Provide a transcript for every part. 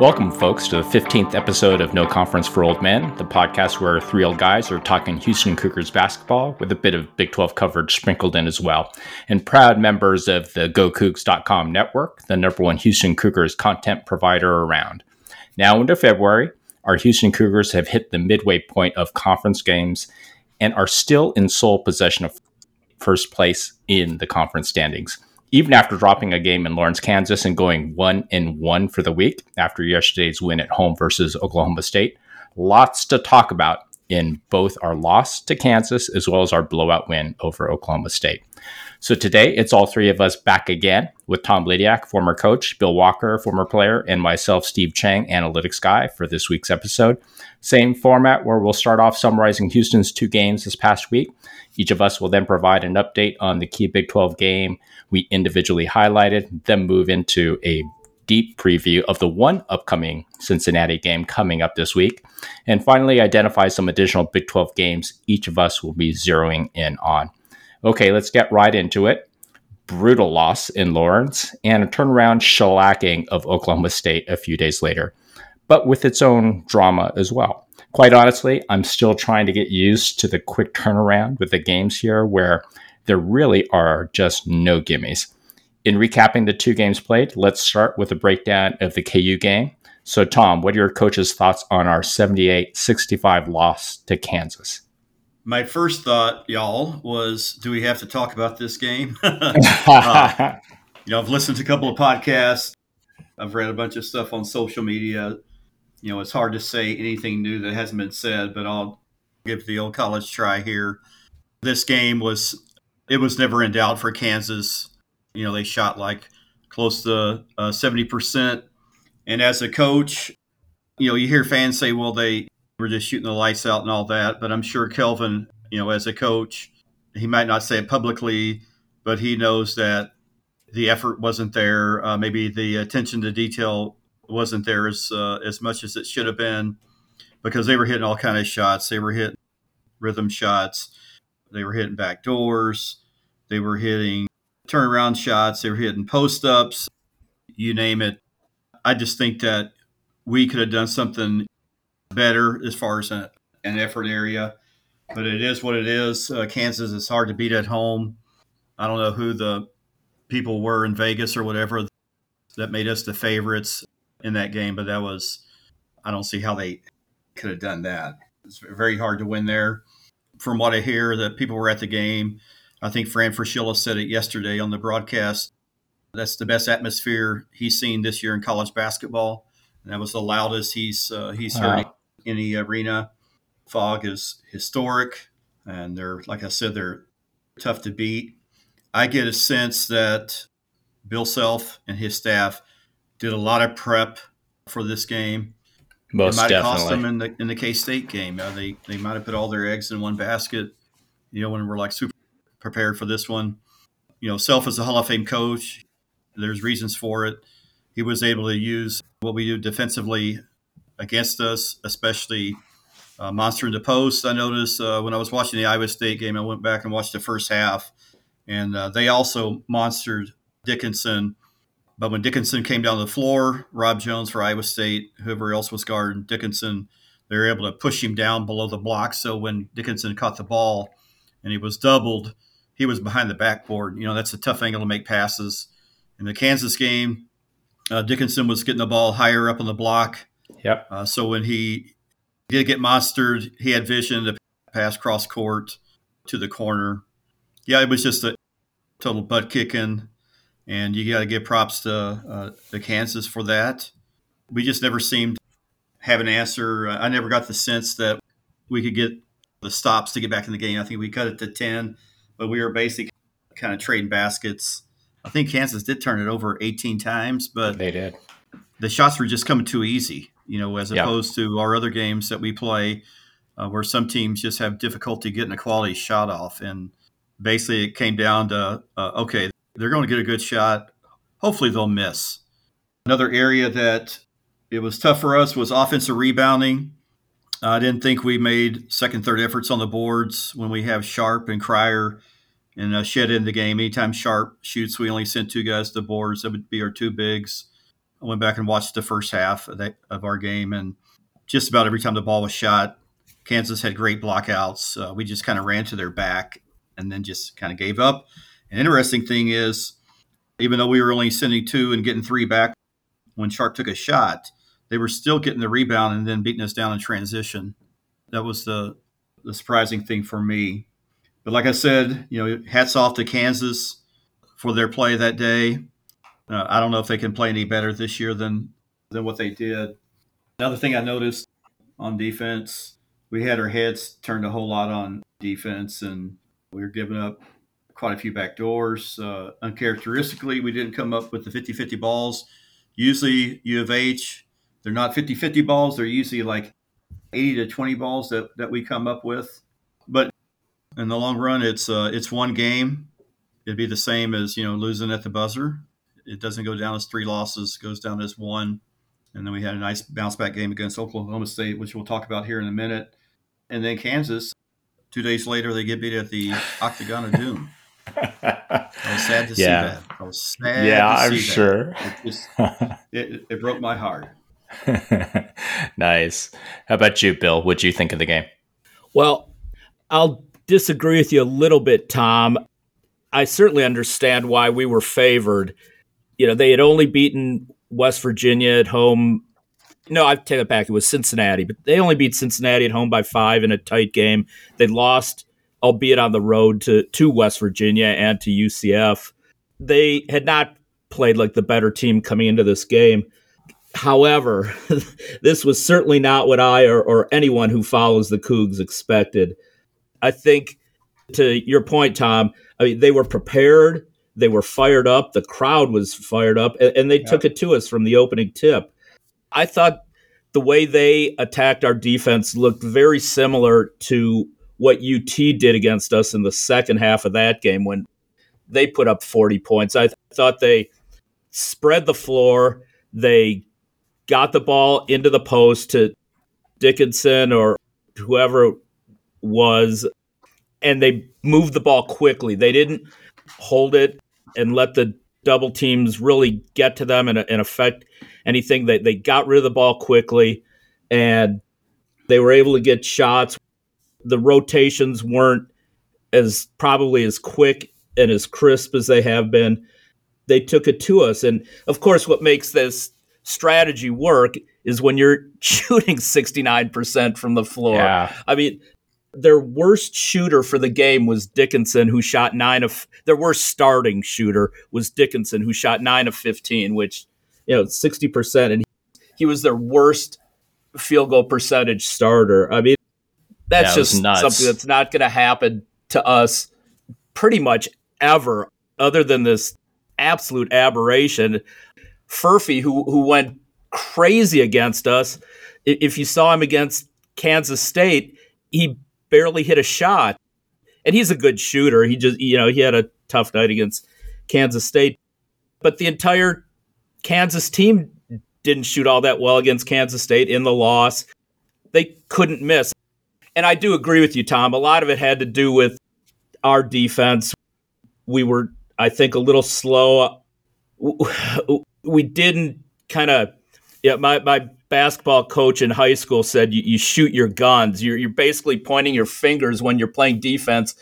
Welcome, folks, to the 15th episode of No Conference for Old Men, the podcast where three old guys are talking Houston Cougars basketball with a bit of Big 12 coverage sprinkled in as well. And proud members of the GoCoogs.com network, the number one Houston Cougars content provider around. Now into February, our Houston Cougars have hit the midway point of conference games and are still in sole possession of first place in the conference standings even after dropping a game in Lawrence, Kansas, and going one and one for the week after yesterday's win at home versus Oklahoma State. Lots to talk about in both our loss to Kansas as well as our blowout win over Oklahoma State. So today it's all three of us back again with Tom Blidiak, former coach, Bill Walker, former player, and myself, Steve Chang, analytics guy, for this week's episode. Same format where we'll start off summarizing Houston's two games this past week. Each of us will then provide an update on the key Big 12 game we individually highlighted, then move into a deep preview of the one upcoming Cincinnati game coming up this week. And finally, identify some additional Big 12 games each of us will be zeroing in on. Okay, let's get right into it. Brutal loss in Lawrence and a turnaround shellacking of Oklahoma State a few days later, but with its own drama as well. Quite honestly, I'm still trying to get used to the quick turnaround with the games here where there really are just no gimmies. In recapping the two games played, let's start with a breakdown of the KU game. So, Tom, what are your coach's thoughts on our 78 65 loss to Kansas? My first thought, y'all, was do we have to talk about this game? uh, you know, I've listened to a couple of podcasts, I've read a bunch of stuff on social media. You know, it's hard to say anything new that hasn't been said, but I'll give the old college try here. This game was it was never in doubt for Kansas. You know, they shot like close to uh, seventy percent, and as a coach, you know, you hear fans say, "Well, they we're just shooting the lights out and all that. But I'm sure Kelvin, you know, as a coach, he might not say it publicly, but he knows that the effort wasn't there. Uh, maybe the attention to detail wasn't there as uh, as much as it should have been, because they were hitting all kind of shots. They were hitting rhythm shots. They were hitting back doors. They were hitting turnaround shots. They were hitting post ups. You name it. I just think that we could have done something better as far as a, an effort area, but it is what it is. Uh, Kansas is hard to beat at home. I don't know who the people were in Vegas or whatever that made us the favorites in that game, but that was I don't see how they could have done that. It's very hard to win there. From what I hear, that people were at the game. I think Fran Fraschilla said it yesterday on the broadcast. That's the best atmosphere he's seen this year in college basketball. And that was the loudest he's uh, he's wow. Heard any arena. Phog is historic, and they're like I said, they're tough to beat. I get a sense that Bill Self and his staff did a lot of prep for this game. Most it might have cost them in the in the K State game. Uh, they they might have put all their eggs in one basket. You know, when we're like super prepared for this one. You know, Self is a Hall of Fame coach. There's reasons for it. He was able to use what we do defensively against us, especially uh, monster in the post. I noticed uh, when I was watching the Iowa State game, I went back and watched the first half, and uh, they also monstered Dickinson. But when Dickinson came down the floor, Rob Jones for Iowa State, whoever else was guarding Dickinson, they were able to push him down below the block. So when Dickinson caught the ball and he was doubled, he was behind the backboard. You know, that's a tough angle to make passes. In the Kansas game, uh, Dickinson was getting the ball higher up on the block Yep. Uh, so when he did get monstered, he had vision to pass cross court to the corner. Yeah, it was just a total butt kicking, and you got to give props to uh, the Kansas for that. We just never seemed to have an answer. I never got the sense that we could get the stops to get back in the game. I think we cut it to ten, but we were basically kind of trading baskets. I think Kansas did turn it over 18 times, but they did. The shots were just coming too easy you know, as opposed to our other games that we play uh, where some teams just have difficulty getting a quality shot off. And basically, it came down to uh, okay, they're going to get a good shot. Hopefully, they'll miss. Another area that it was tough for us was offensive rebounding. I didn't think we made second, third efforts on the boards when we have Sharp and Cryer and uh, Shead in the game. Anytime Sharp shoots, we only sent two guys to the boards. That would be our two bigs. I went back and watched the first half of, that, of our game, and just about every time the ball was shot, Kansas had great blockouts. Uh, we just kind of ran to their back and then just kind of gave up. An interesting thing is, even though we were only sending two and getting three back when Sharp took a shot, they were still getting the rebound and then beating us down in transition. That was the the surprising thing for me. But like I said, you know, hats off to Kansas for their play that day. Uh, I don't know if they can play any better this year than than what they did. Another thing I noticed on defense, we had our heads turned a whole lot on defense, and we were giving up quite a few back doors. Uh, uncharacteristically, we didn't come up with the 50 50 balls. Usually, U of H, they're not 50 50 balls, they're usually like 80 to 20 balls that, that we come up with. But in the long run, it's uh, it's one game. It'd be the same as you know losing at the buzzer. It doesn't go down as three losses; goes down as one. And then we had a nice bounce back game against Oklahoma State, which we'll talk about here in a minute. And then Kansas, two days later, they get beat at the Octagon of Doom. I was sad to yeah. see that. I was sad. Yeah, I'm sure. It, just, it, it broke my heart. nice. How about you, Bill? What'd you think of the game? Well, I'll disagree with you a little bit, Tom. I certainly understand why we were favored. You know, they had only beaten West Virginia at home. No, I take it back. It was Cincinnati, but they only beat Cincinnati at home by five in a tight game. They lost, albeit on the road, to, to West Virginia and to UCF. They had not played like the better team coming into this game. However, this was certainly not what I or, or anyone who follows the Coogs expected. I think, to your point, Tom, I mean, they were prepared, they were fired up, the crowd was fired up, and, and they yeah. took it to us from the opening tip. I thought the way they attacked our defense looked very similar to what UT did against us in the second half of that game when they put up 40 points. I th- thought they spread the floor, they got the ball into the post to Dickinson or whoever was, and they moved the ball quickly. They didn't hold it and let the double teams really get to them and, and affect anything. They, they got rid of the ball quickly and they were able to get shots. The rotations weren't as probably as quick and as crisp as they have been. They took it to us. And of course, what makes this strategy work is when you're shooting 69% from the floor. Yeah. I mean, their worst shooter for the game was Dickinson, who shot nine of their worst starting shooter was Dickinson, who shot nine of 15, which, you know, 60%. And he, he was their worst field goal percentage starter. I mean, that's yeah, just something that's not going to happen to us pretty much ever, other than this absolute aberration. Furphy, who who went crazy against us. If you saw him against Kansas State, he barely hit a shot, and he's a good shooter. He just you know he had a tough night against Kansas State, but the entire Kansas team didn't shoot all that well against Kansas State in the loss. They couldn't miss. And I do agree with you, Tom. A lot of it had to do with our defense. We were, I think, a little slow we didn't kind of yeah my, my basketball coach in high school said you, you shoot your guns. You're, you're basically pointing your fingers when you're playing defense.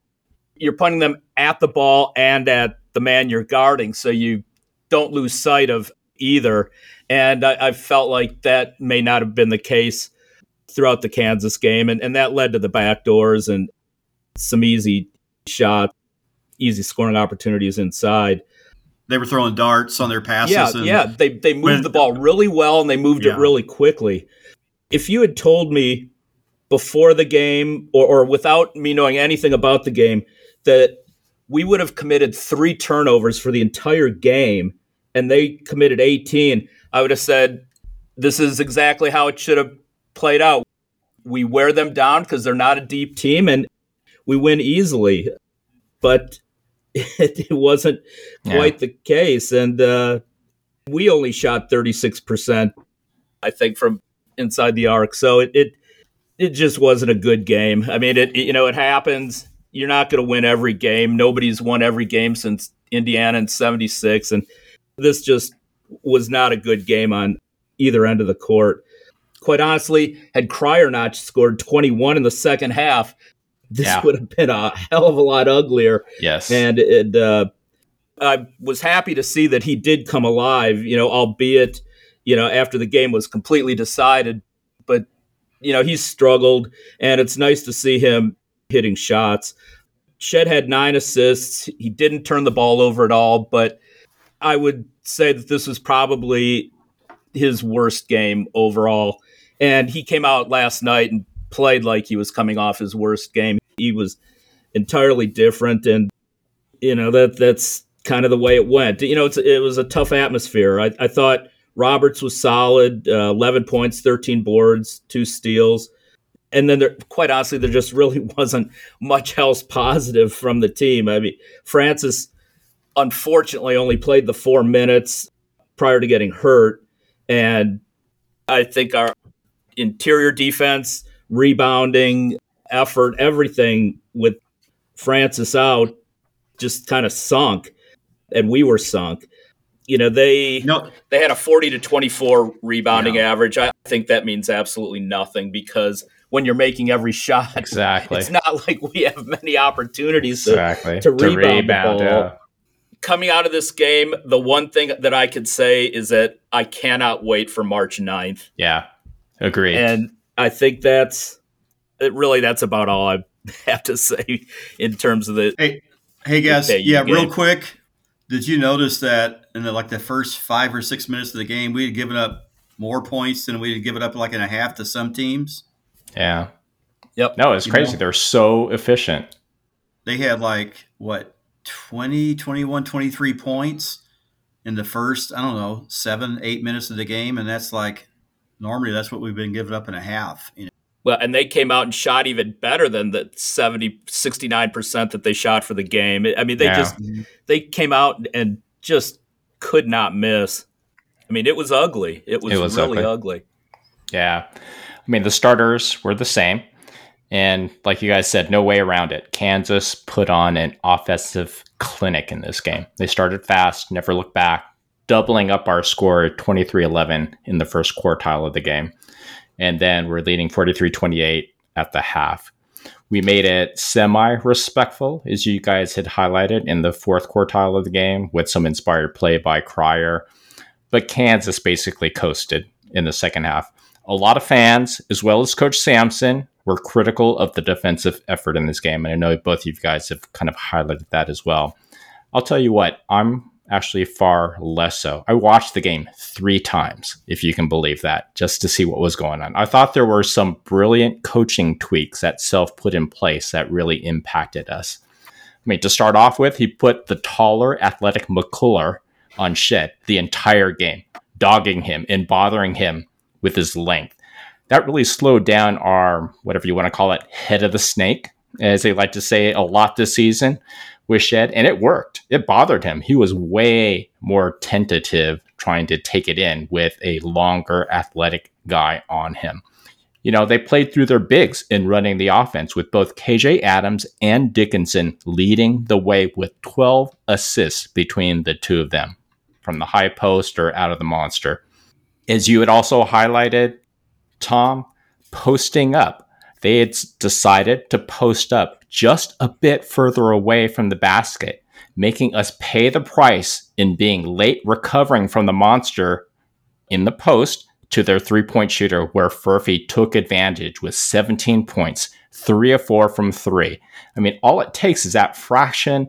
You're pointing them at the ball and at the man you're guarding so you don't lose sight of either. And I, I felt like that may not have been the case throughout the kansas game and, and that led to the back doors and some easy shots easy scoring opportunities inside they were throwing darts on their passes. Yeah, and yeah. They they moved when, the ball really well and they moved yeah. it really quickly. If you had told me before the game or, or without me knowing anything about the game that we would have committed three turnovers for the entire game and they committed 18, I would have said this is exactly how it should have played out. We wear them down because they're not a deep team and we win easily. But it, wasn't quite yeah. the case. And uh, we only shot 36%, I think, from inside the arc. So it, it, it just wasn't a good game. I mean, it, you know, it happens. You're not going to win every game. Nobody's won every game since Indiana in 76. And this just was not a good game on either end of the court. Quite honestly, had Cryer not scored 21 in the second half, this yeah. would have been a hell of a lot uglier. Yes. And it, uh, I was happy to see that he did come alive, you know, albeit, you know, after the game was completely decided. But, you know, he's struggled, and it's nice to see him hitting shots. Shead had nine assists. He didn't turn the ball over at all, but I would say that this was probably his worst game overall. And he came out last night and played like he was coming off his worst game. He was entirely different, and you know that that's kind of the way it went. You know, it was a tough atmosphere. I, I thought Roberts was solid, uh, eleven points, thirteen boards, two steals, and then there, quite honestly, there just really wasn't much else positive from the team. I mean, Francis unfortunately only played the four minutes prior to getting hurt. And I think our interior defense, rebounding, effort, everything with Francis out just kind of sunk. And we were sunk. You know, they no. they had a 40 to 24 rebounding yeah. average. I think that means absolutely nothing because when you're making every shot. Exactly. It's not like we have many opportunities exactly. to, to, to rebound, rebound. Yeah coming out of this game, the one thing that I could say is that I cannot wait for March 9th. Yeah, agree. And I think that's really that's about all I have to say in terms of the. Hey, hey guys, yeah, game. real quick. Did you notice that in the, like the first five or six minutes of the game, we had given up more points than we had given up like in a half to some teams? Yeah. Yep. No, it's you crazy. Know? They're so efficient. They had like what 20, 21, 23 points in the first, I don't know, seven, eight minutes of the game. And that's like, normally that's what we've been giving up in a half. You know? Well, and they came out and shot even better than the 70, 69% that they shot for the game. I mean, they yeah. just, they came out and just could not miss. I mean, it was ugly. It was, it was really ugly. ugly. Yeah. I mean, the starters were the same. And like you guys said, no way around it. Kansas put on an offensive clinic in this game. They started fast, never looked back, doubling up our score 23 11 in the first quartile of the game. And then we're leading 43 28 at the half. We made it semi respectful, as you guys had highlighted in the fourth quartile of the game, with some inspired play by Cryer. But Kansas basically coasted in the second half. A lot of fans, as well as Coach Sampson, were critical of the defensive effort in this game. And I know both of you guys have kind of highlighted that as well. I'll tell you what, I'm actually far less so. I watched the game three times, if you can believe that, just to see what was going on. I thought there were some brilliant coaching tweaks that Self put in place that really impacted us. I mean, to start off with, he put the taller, athletic McCullar on Shead the entire game, dogging him and bothering him with his length that really slowed down our whatever you want to call it head of the snake as they like to say a lot this season with Shead and it worked. It bothered him. He was way more tentative trying to take it in with a longer athletic guy on him. You know, they played through their bigs in running the offense with both KJ Adams and Dickinson leading the way with 12 assists between the two of them from the high post or out of the monster. As you had also highlighted, Tom, posting up. They had decided to post up just a bit further away from the basket, making us pay the price in being late recovering from the monster in the post to their three point shooter, where Furphy took advantage with 17 points, three of four from three. I mean, all it takes is that fraction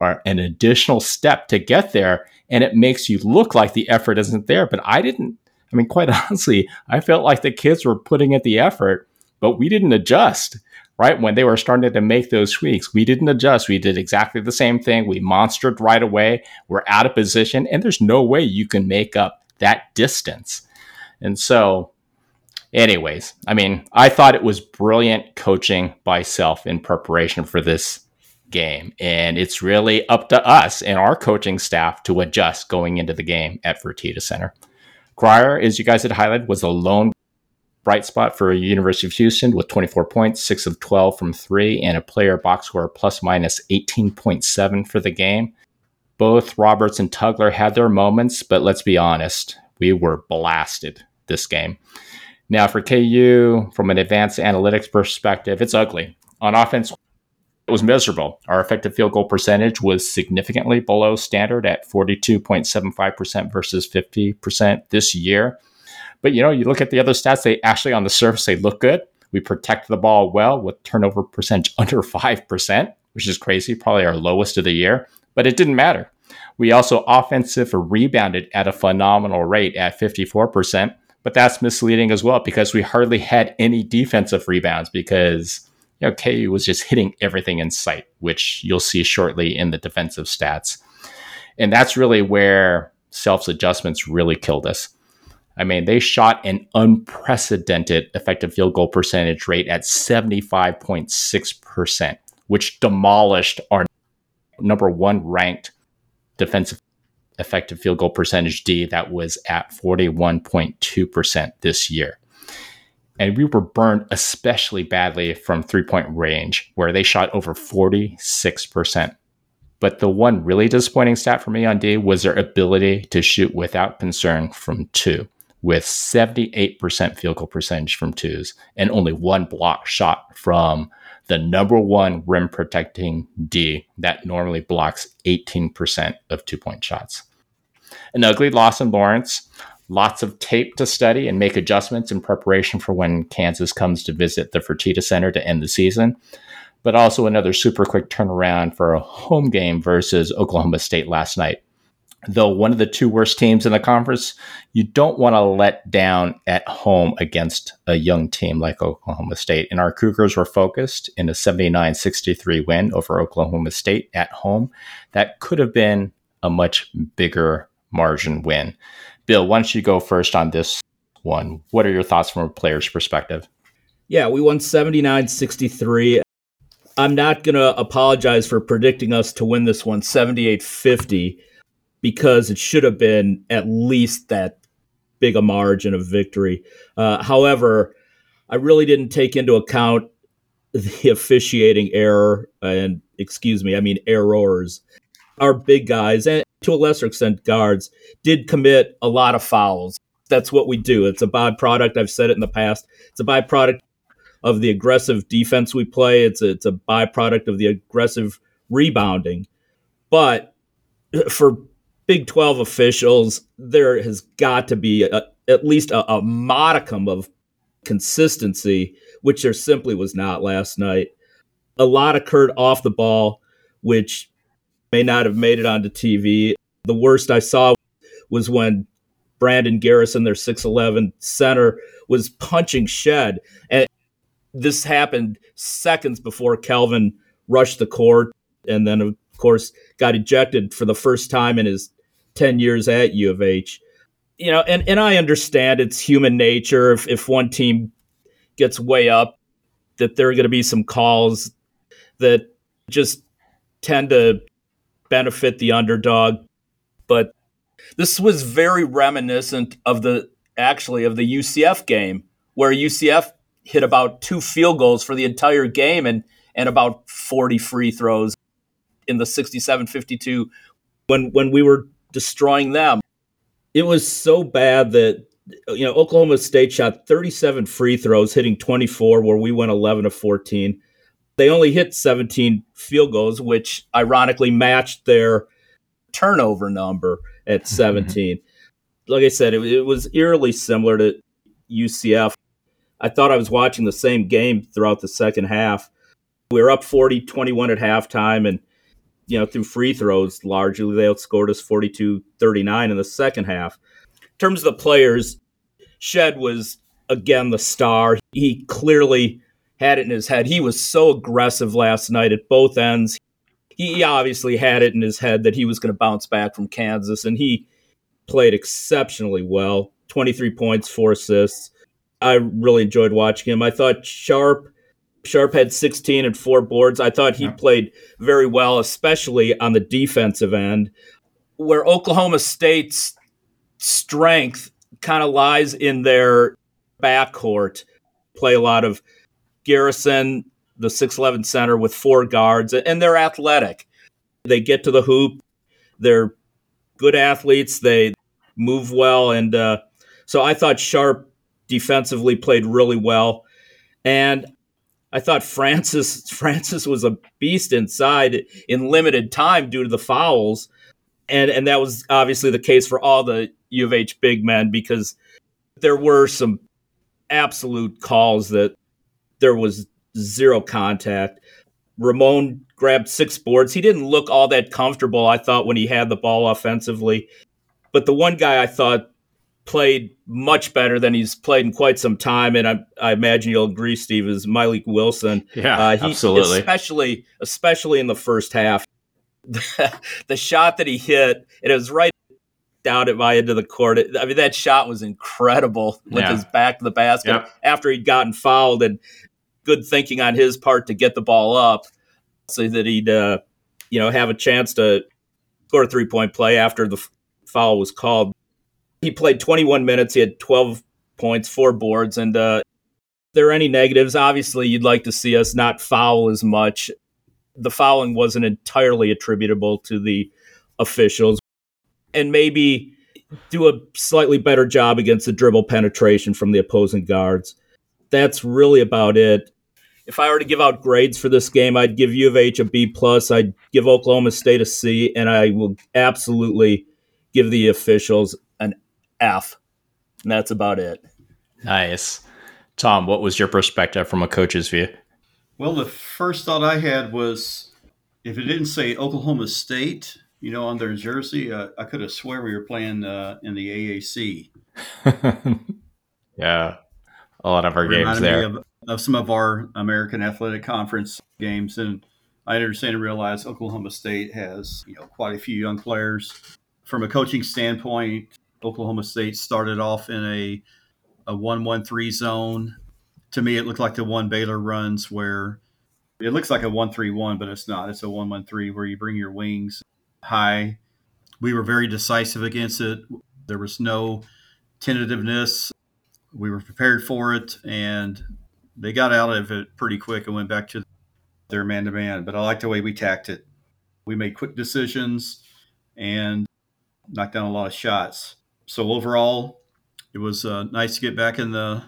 or an additional step to get there, and it makes you look like the effort isn't there. But I didn't I mean, quite honestly, I felt like the kids were putting in the effort, but we didn't adjust. Right when they were starting to make those tweaks, we didn't adjust. We did exactly the same thing. We monstered right away. We're out of position, and there's no way you can make up that distance. And so, anyways, I mean, I thought it was brilliant coaching by Self in preparation for this game. And it's really up to us and our coaching staff to adjust going into the game at Fertitta Center. Cryer, as you guys had highlighted, was a lone bright spot for University of Houston with 24 points, 6 of 12 from 3, and a player box score plus minus 18.7 for the game. both Roberts and Tugler had their moments, but let's be honest, we were blasted this game. Now, for KU, from an advanced analytics perspective, it's ugly. On offense, it was miserable. Our effective field goal percentage was significantly below standard at 42.75% versus 50% this year. But you know, you look at the other stats, they actually on the surface they look good. We protect the ball well with turnover percentage under 5%, which is crazy, probably our lowest of the year, but it didn't matter. We also offensive rebounded at a phenomenal rate at 54%, but that's misleading as well because we hardly had any defensive rebounds because you know, KU was just hitting everything in sight, which you'll see shortly in the defensive stats. And that's really where Self's adjustments really killed us. I mean, they shot an unprecedented effective field goal percentage rate at 75.6%, which demolished our number one ranked defensive effective field goal percentage D that was at 41.2% this year. And we were burned especially badly from three point range, where they shot over 46%. But the one really disappointing stat for me on D was their ability to shoot without concern from two, with 78% field goal percentage from twos and only one block shot from the number one rim protecting D that normally blocks 18% of two point shots. An ugly loss in Lawrence, lots of tape to study and make adjustments in preparation for when Kansas comes to visit the Fertitta Center to end the season. But also another super quick turnaround for a home game versus Oklahoma State last night. Though one of the two worst teams in the conference, you don't want to let down at home against a young team like Oklahoma State. And our Cougars were focused in a 79 63 win over Oklahoma State at home. That could have been a much bigger margin win. Bill, why don't you go first on this one? What are your thoughts from a player's perspective? Yeah, we won 79 63. I'm not going to apologize for predicting us to win this one 78 50 because it should have been at least that big a margin of victory. Uh, however, I really didn't take into account the officiating error and excuse me, I mean errors. Our big guys and to a lesser extent, guards, did commit a lot of fouls. That's what we do. It's a byproduct. I've said it in the past. It's a byproduct of the aggressive defense we play. It's a, it's a byproduct of the aggressive rebounding. But for Big 12 officials, there has got to be a, at least a, a modicum of consistency, which there simply was not last night. A lot occurred off the ball, which may not have made it onto TV. The worst I saw was when Brandon Garrison, their 6'11 center, was punching Shead. And this happened seconds before Kelvin rushed the court and then, of course, got ejected for the first time in his 10 years at U of H. You know, and, and I understand it's human nature. If, if one team gets way up, that there are going to be some calls that just tend to benefit the underdog. But this was very reminiscent of the actually of the UCF game where UCF hit about two field goals for the entire game and and about 40 free throws in the 67-52 when when we were destroying them. It was so bad that you know Oklahoma State shot 37 free throws hitting 24 where we went 11 to 14 they only hit 17 field goals, which ironically matched their turnover number at mm-hmm. 17. Mm-hmm. Like I said, it, it was eerily similar to UCF. I thought I was watching the same game throughout the second half. We were up 40 21 at halftime, and you know, through free throws, largely they outscored us 42 39 in the second half. In terms of the players, Shead was again the star. He clearly had it in his head. He was so aggressive last night at both ends. He obviously had it in his head that he was going to bounce back from Kansas, and he played exceptionally well 23 points, four assists. I really enjoyed watching him. I thought Sharp. Sharp had 16 and four boards. I thought he played very well, especially on the defensive end, where Oklahoma State's strength kind of lies in their backcourt. Play a lot of Garrison, the 6'11 center with four guards, and they're athletic. They get to the hoop. They're good athletes. They move well, and uh, so I thought Sharp defensively played really well, and I thought Francis Francis was a beast inside in limited time due to the fouls, and and that was obviously the case for all the U of H big men because there were some absolute calls that there was zero contact. Ramon grabbed six boards. He didn't look all that comfortable, I thought, when he had the ball offensively. But the one guy I thought played much better than he's played in quite some time, and I, I imagine you'll agree, Steve, is Mylik Wilson. Yeah, uh, he, absolutely. Especially, especially in the first half, the shot that he hit, it was right down at my end of the court. I mean, that shot was incredible with yeah. his back to the basket yep. after he'd gotten fouled, and good thinking on his part to get the ball up so that he'd, uh, you know, have a chance to score a three point play after the foul was called. He played 21 minutes. He had 12 points, four boards, and uh, there are any negatives. Obviously, you'd like to see us not foul as much. The fouling wasn't entirely attributable to the officials, and maybe do a slightly better job against the dribble penetration from the opposing guards. That's really about it. If I were to give out grades for this game, I'd give U of H a B plus. I'd give Oklahoma State a C, and I will absolutely give the officials F. And that's about it. Nice. Tom, what was your perspective from a coach's view? Well, the first thought I had was if it didn't say Oklahoma State, you know, on their jersey, uh, I could have swear we were playing uh, in the AAC. yeah, a lot of our games there. Of, of, some of our American Athletic Conference games, and I understand and realize Oklahoma State has you know quite a few young players from a coaching standpoint, Oklahoma State started off in a a one one three zone. To me, it looked like the one Baylor runs where it looks like a one three one, but it's not. It's a one one three where you bring your wings high. We were very decisive against it. There was no tentativeness. We were prepared for it, and they got out of it pretty quick and went back to their man to man. But I like the way we tacked it. We made quick decisions, and knocked down a lot of shots. So overall, it was uh, nice to get back in the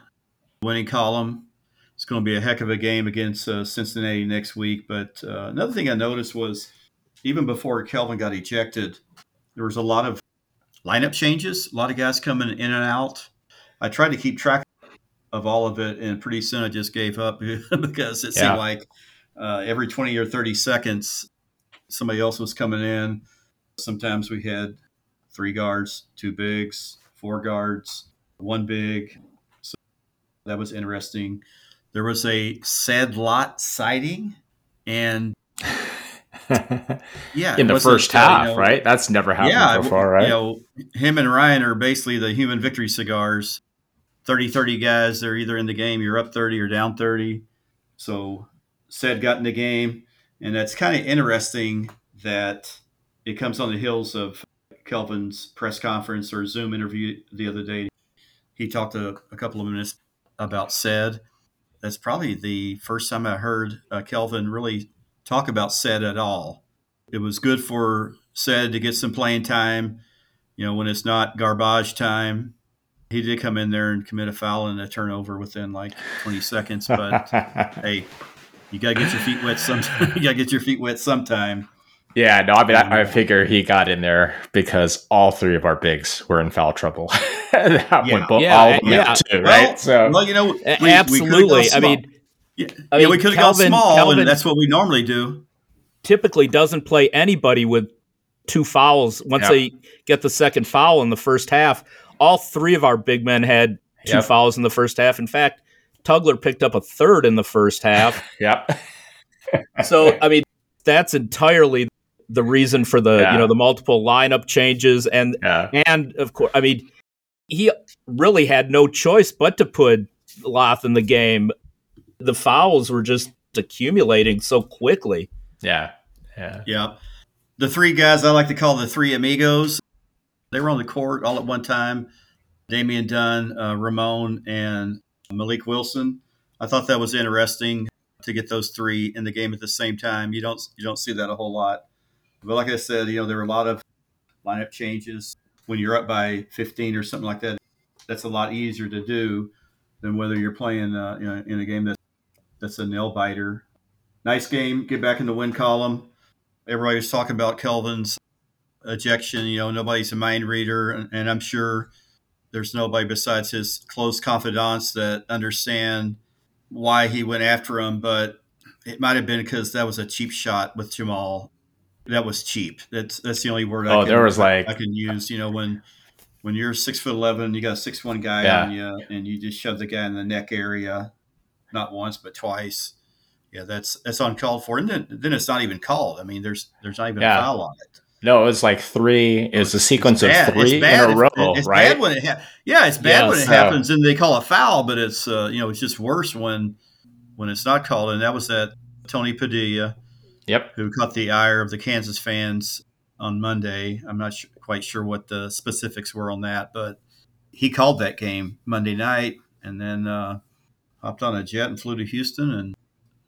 winning column. It's going to be a heck of a game against uh, Cincinnati next week. But uh, another thing I noticed was even before Kelvin got ejected, there was a lot of lineup changes, a lot of guys coming in and out. I tried to keep track of all of it, and pretty soon I just gave up because it yeah. seemed like uh, every 20 or 30 seconds, somebody else was coming in. Sometimes we had three guards, two bigs, four guards, one big. So that was interesting. There was a sad lot sighting, and yeah, in the first half, you know, right? That's never happened yeah, before, right? You know, him and Ryan are basically the human victory cigars. 30 30 guys, they're either in the game, you're up 30 or down 30. So said got in the game, and that's kind of interesting that it comes on the heels of Kelvin's press conference or Zoom interview the other day, he talked a, a couple of minutes about said. That's probably the first time I heard uh, Kelvin really talk about said at all. It was good for said to get some playing time. You know, when it's not garbage time, he did come in there and commit a foul and a turnover within like 20 seconds. But hey, you gotta get your feet wet. Some you gotta get your feet wet sometime. Yeah, no, I mean, I, I, um, figure he got in there because all three of our bigs were in foul trouble. At that yeah. One, yeah, all yeah. Too, right? Well, so, well, you know, we, absolutely. We I mean, yeah, I mean, yeah, we could have gone small, Kelvin and that's what we normally do. Typically, doesn't play anybody with two fouls once they get the second foul in the first half. All three of our big men had two yep. fouls in the first half. In fact, Tugler picked up a third in the first half. yep. so, I mean, that's entirely the reason for the yeah. you know the multiple lineup changes and yeah. and of course I mean he really had no choice but to put Lath in the game. The fouls were just accumulating so quickly. Yeah. Yeah. Yeah. The three guys I like to call the three amigos. They were on the court all at one time. Damian Dunn, uh, Ramon, and Mylik Wilson. I thought that was interesting to get those three in the game at the same time. You don't you don't see that a whole lot. But like I said, you know, there were a lot of lineup changes. When you're up by 15 or something like that, that's a lot easier to do than whether you're playing uh, you know, in a game that that's a nail biter. Nice game. Get back in the win column. Everybody was talking about Kelvin's ejection. You know, nobody's a mind reader, and, and I'm sure there's nobody besides his close confidants that understand why he went after him. But it might have been because that was a cheap shot with Jamal. That was cheap. That's that's the only word. Oh, I can, there was like I can use. You know, when when you're six foot eleven, you got a six one guy Yeah. on you, and you just shove the guy in the neck area, not once but twice. Yeah, that's that's uncalled for, and then then it's not even called. I mean, there's there's not even Yeah. a foul on it. no, it was like three. It was a sequence It's of three It's in a row, It's, it's right? bad when it ha- yeah, it's bad when it happens and they call a foul, but it's uh, you know it's just worse when when it's not called. And that was that Tony Padilla Yep. who caught the ire of the Kansas fans on Monday. I'm not quite sure what the specifics were on that, but he called that game Monday night and then uh, hopped on a jet and flew to Houston. And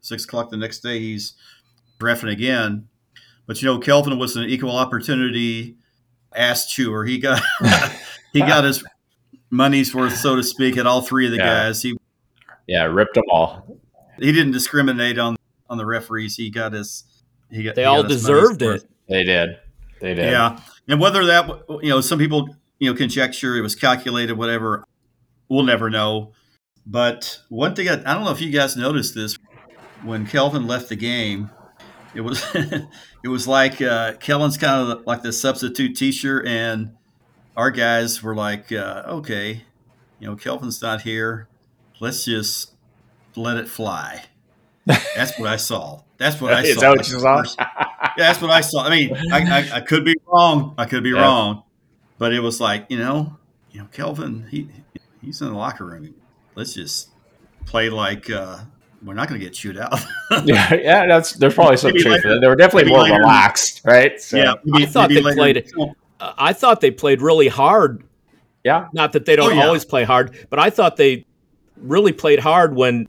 six o'clock the next day, he's refing again. But you know, Kelvin was an equal opportunity ass chewer. He got he got his money's worth, so to speak, at all three of the Yeah. guys. He Yeah, ripped them all. he didn't discriminate on on the referees. He got his he got They he all got deserved money's worth. it. They did. They did. Yeah, and whether that you know some people you know conjecture it was calculated, whatever, we'll never know. But one thing I, I don't know if you guys noticed this when Kelvin left the game, it was it was like uh, Kellen's kind of like the substitute teacher, and our guys were like, uh, okay, you know, Kelvin's not here, let's just let it fly. That's what I saw. That's what I saw. Is that what you saw? Yeah, that's what I saw. I mean, I, I, I could be wrong. I could be Yeah. wrong, but it was like you know, you know, Kelvin, he he's in the locker room. Let's just play like uh, we're not going to get chewed out. yeah, yeah, that's there's probably some Maybe truth. later- They were definitely more later- relaxed, right? So, yeah, maybe- I thought they later- played Uh, I thought they played really hard. yeah, Not that they don't Oh, yeah. always play hard, but I thought they really played hard when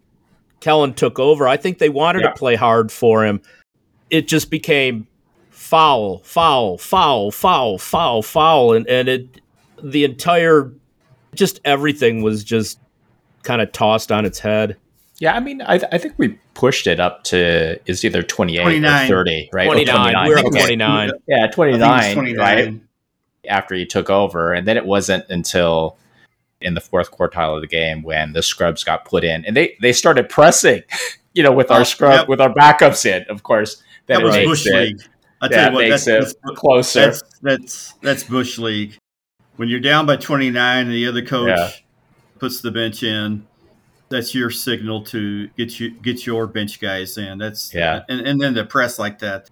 Kellen took over. I think they wanted Yeah. to play hard for him. It just became foul, foul, foul, foul, foul, foul, and and it the entire just everything was just kind of tossed on its head. yeah. I mean, I, I think we pushed it up to is either 28 29. or 30, right? Or 29. We're okay. 29. Yeah, 29, 29, right? After he took over, and then it wasn't until in the fourth quartile of the game when the scrubs got put in, and they they started pressing, you know, with our scrub yep. with our backups in, of course. Then That was Bush it, League. I tell you what, that's, that's, closer. that's that's that's Bush League. When you're down by 29 and the other coach Yeah. puts the bench in, that's your signal to get you get your bench guys in. That's Yeah. and, and then to press like that,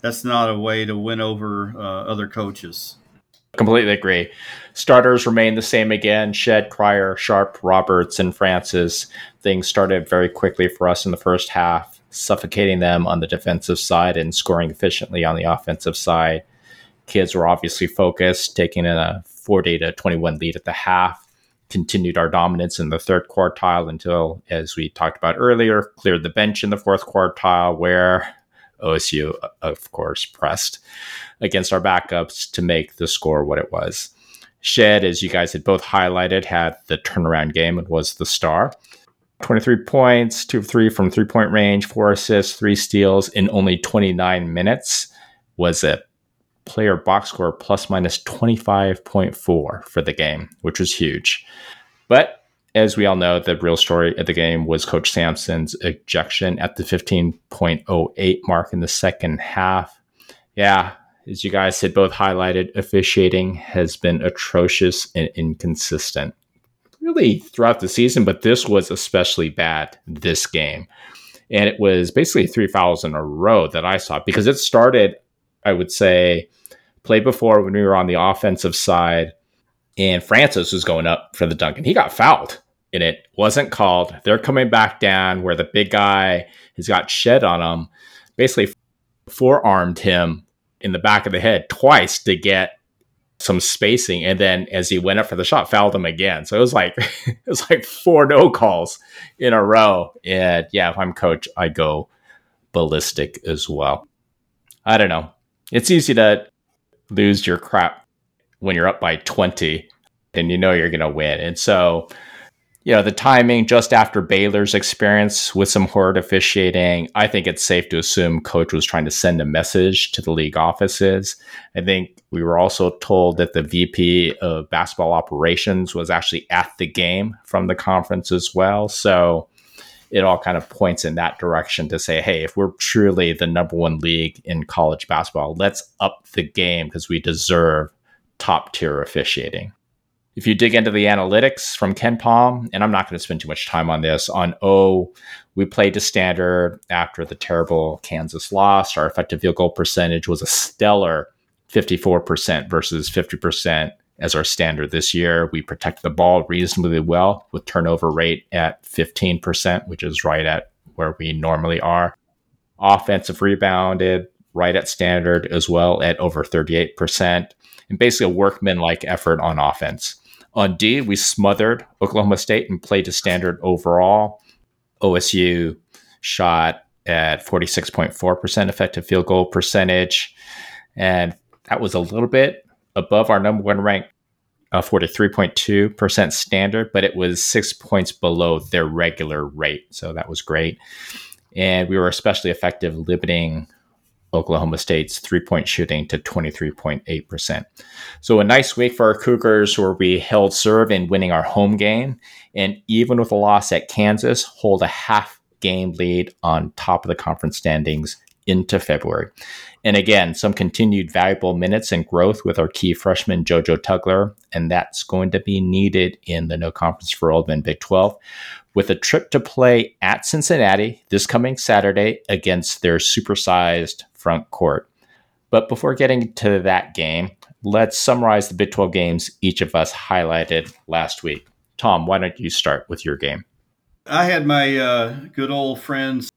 that's not a way to win over uh, other coaches. Completely agree. Starters remain the same again. Shead, Cryer, Sharp, Roberts, and Francis. Things started very quickly for us in the first half, suffocating them on the defensive side and scoring efficiently on the offensive side. Kids were obviously focused, taking a 40 to 21 lead at the half. Continued our dominance in the third quartile until, as we talked about earlier, cleared the bench in the fourth quartile, where OSU, of course, pressed against our backups to make the score what it was. Shead, as you guys had both highlighted, had the turnaround game and was the star. 23 points, two of three from three point range, four assists, three steals in only 29 minutes. Was a player box score plus minus 25.4 for the game, which was huge. But as we all know, the real story of the game was Coach Sampson's ejection at the 15.08 mark in the second half. Yeah, as you guys had both highlighted, officiating has been atrocious and inconsistent really throughout the season, but this was especially bad this game. And it was basically three fouls in a row that I saw because it started, I would say, play before when we were on the offensive side and Francis was going up for the dunk and he got fouled and it wasn't called. They're coming back down where the big guy has got Shead on him, basically forearmed him in the back of the head twice to get some spacing. And then as he went up for the shot fouled him again. So it was like it was like four no calls in a row. And yeah if i'm coach i go ballistic as well. I don't know. It's easy to lose your crap when you're up by 20 and you know you're going to win. And so, you know, the timing just after Baylor's experience with some horrid officiating, I think it's safe to assume coach was trying to send a message to the league offices. I think we were also told that the VP of basketball operations was actually at the game from the conference as well. So it all kind of points in that direction to say, hey, if we're truly the number one league in college basketball, let's up the game because we deserve top tier officiating. If you dig into the analytics from KenPom, and I'm not going to spend too much time on this, on O, we played to standard after the terrible Kansas loss. Our effective field goal percentage was a stellar 54% versus 50% as our standard this year. We protected the ball reasonably well with turnover rate at 15%, which is right at where we normally are. Offensive rebounded right at standard as well at over 38%, and basically a workman like effort on offense. On D, we smothered Oklahoma State and played to standard overall. OSU shot at 46.4% effective field goal percentage. And that was a little bit above our number one rank, uh, 43.2% standard, but it was six points below their regular rate. So that was great. And we were especially effective limiting Oklahoma State's three point shooting to 23.8%. So, a nice week for our Cougars where we held serve in winning our home game. And even with a loss at Kansas, hold a half game lead on top of the conference standings into February. And again, some continued valuable minutes and growth with our key freshman JoJo Tugler, and that's going to be needed in the No Conference for Old Men Big 12 with a trip to play at Cincinnati this coming Saturday against their supersized front court. But before getting to that game, let's summarize the Big 12 games each of us highlighted last week. Tom, why don't you start with your game? I had my uh, good old friends,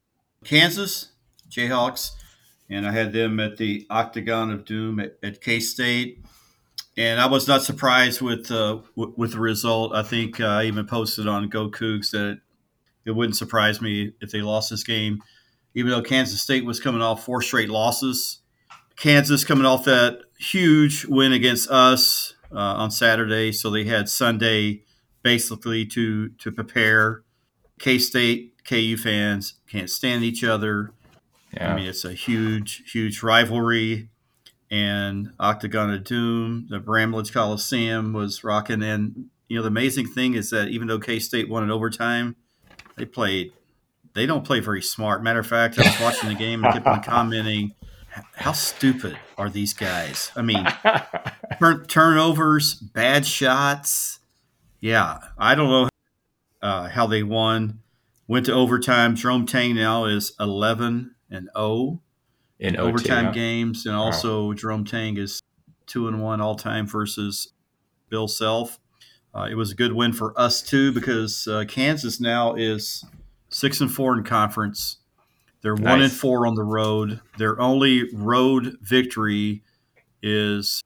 Kansas Jayhawks, and I had them at the Octagon of Doom at, at K State. And I was not surprised with uh, w- with the result. I think uh, I even posted on GoCoogs that it wouldn't surprise me if they lost this game, even though Kansas State was coming off four straight losses. Kansas coming off that huge win against us uh, on Saturday, so they had Sunday basically to to prepare. K State, KU fans can't stand each other. Yeah. I mean, it's a huge, huge rivalry. And Octagon of Doom, the Bramlage Coliseum was rocking. And, you know, the amazing thing is that even though K State won in overtime, they played, they don't play very smart. Matter of fact, I was watching the game and kept on commenting, how stupid are these guys? I mean, turn, turnovers, bad shots. Yeah, I don't know uh, how they won. Went to overtime. Jerome Tang now is 11 and O in overtime OT, games, and also wow. Jerome Tang is two and one all time versus Bill Self. Uh, it was a good win for us too because uh, Kansas now is six and four in conference. They're nice. one and four on the road. Their only road victory is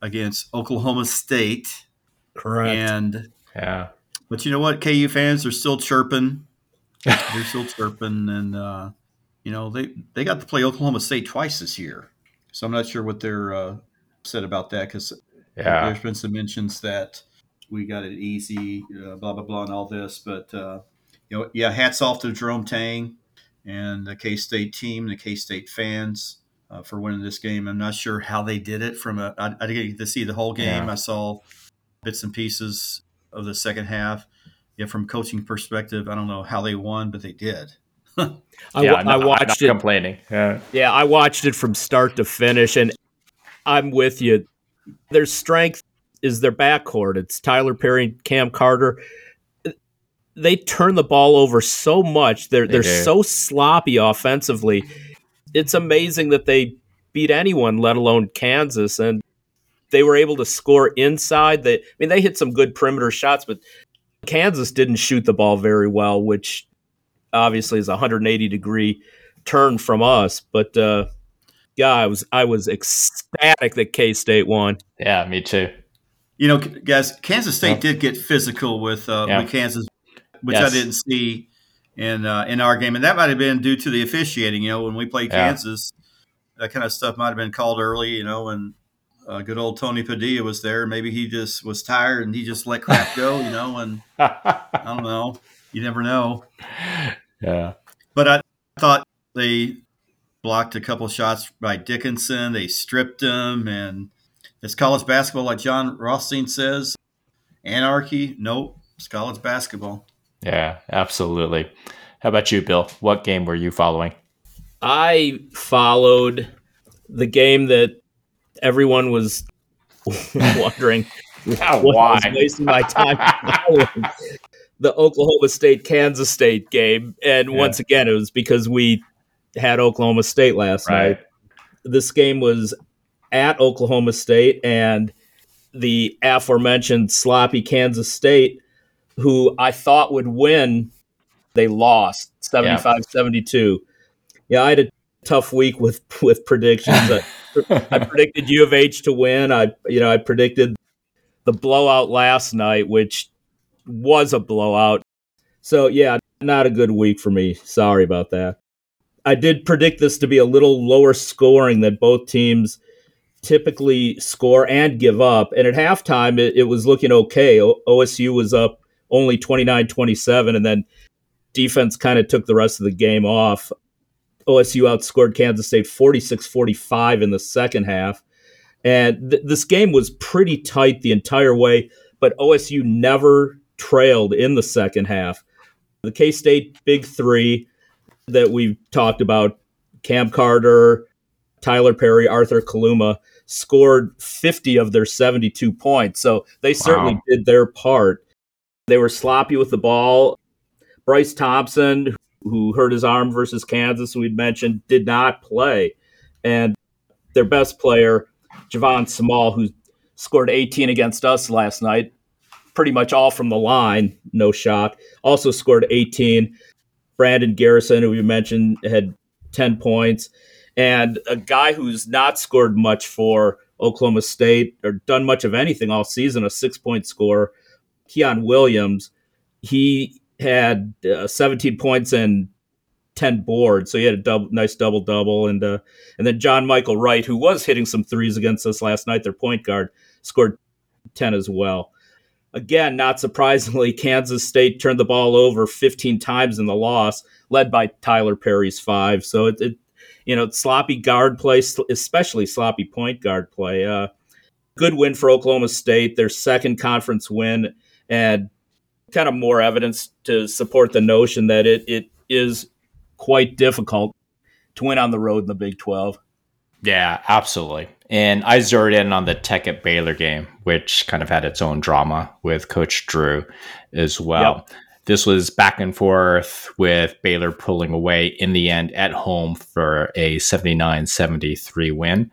against Oklahoma State. Correct. And yeah, but you know what? KU fans are still chirping. They're still chirping, and uh, you know, they they got to play Oklahoma State twice this year, so I'm not sure what they're uh, said about that because yeah. there's been some mentions that we got it easy, uh, blah blah blah, and all this. But uh, you know, yeah, hats off to Jerome Tang and the K State team, the K State fans uh, for winning this game. I'm not sure how they did it. From a, I, I didn't get to see the whole game. Yeah. I saw bits and pieces of the second half. Yeah, from coaching perspective, I don't know how they won, but they did. I, yeah, I watched it. Complaining. Yeah. yeah, I watched it from start to finish, and I'm with you. Their strength is their backcourt. It's Tyler Perry, Cam Carter. They turn the ball over so much. They're they are so sloppy offensively. It's amazing that they beat anyone, let alone Kansas, and they were able to score inside. They, I mean, they hit some good perimeter shots, but Kansas didn't shoot the ball very well, which obviously is a 180 degree turn from us. But uh, yeah, I was I was ecstatic that K State won. Yeah, me too. You know, guys, Kansas State yeah. did get physical with uh, yeah. with Kansas, which yes. I didn't see in uh, in our game, and that might have been due to the officiating. You know, when we played yeah. Kansas, that kind of stuff might have been called early. You know, and uh, good old Tony Padilla was there. Maybe he just was tired and he just let crap go, you know. And I don't know. You never know. Yeah. But I thought they blocked a couple shots by Dickinson. They stripped him, and it's college basketball, like Jon Rothstein says. Anarchy? Nope. It's college basketball. Yeah, absolutely. How about you, Bill? What game were you following? I followed the game that everyone was wondering why I was wasting my time the Oklahoma State Kansas State game, and yeah. once again, it was because we had Oklahoma State last right. night. This game was at Oklahoma State, and the aforementioned sloppy Kansas State, who I thought would win, they lost 75 72. Yeah, I had a tough week with with predictions. I, I predicted U of H to win. I you know I predicted the blowout last night, which was a blowout. So yeah, not a good week for me. Sorry about that. I did predict this to be a little lower scoring than both teams typically score and give up. And at halftime, it, it was looking okay. O- OSU was up only 29 27, and then defense kind of took the rest of the game off. OSU outscored Kansas State 46 45 in the second half. And th- this game was pretty tight the entire way, but OSU never trailed in the second half. The K State big three that we've talked about Cam Carter, Tyler Perry, Arthur Kaluma scored 50 of their 72 points. So they certainly wow. did their part. They were sloppy with the ball. Bryce Thompson, who hurt his arm versus Kansas, we'd mentioned, did not play. And their best player, Javon Small, who scored 18 against us last night, pretty much all from the line, no shock, also scored 18. Brandon Garrison, who we mentioned, had 10 points. And a guy who's not scored much for Oklahoma State or done much of anything all season, a six point score, Quion Williams, he had uh, 17 points and 10 boards. So he had a double, nice double double. And, uh, and then John Michael Wright, who was hitting some threes against us last night, their point guard, scored 10 as well. Again, not surprisingly, Kansas State turned the ball over 15 times in the loss, led by Tyler Perry's five. So it, it you know, sloppy guard play, especially sloppy point guard play. Uh, good win for Oklahoma State, their second conference win, and kind of more evidence to support the notion that it, it is quite difficult to win on the road in the Big 12. Yeah, absolutely. And I zeroed in on the Tech at Baylor game, which kind of had its own drama with Coach Drew as well. Yep. This was back and forth with Baylor pulling away in the end at home for a 79 73 win.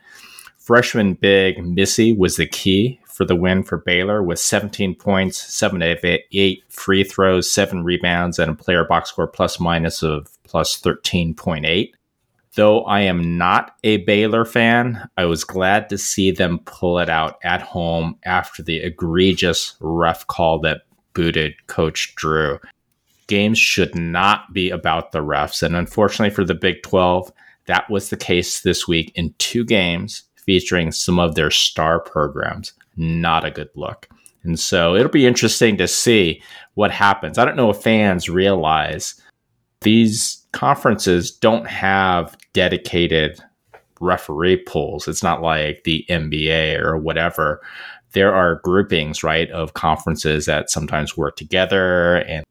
Freshman big Missi was the key for the win for Baylor with 17 points, 7 of 8 free throws, 7 rebounds, and a player box score plus minus of plus 13.8. Though I am not a Baylor fan, I was glad to see them pull it out at home after the egregious ref call that booted Coach Drew. Games should not be about the refs. And unfortunately for the Big 12, that was the case this week in two games featuring some of their star programs. Not a good look. And so it'll be interesting to see what happens. I don't know if fans realize these conferences don't have dedicated referee pools. It's not like the NBA or whatever. There are groupings, right, of conferences that sometimes work together and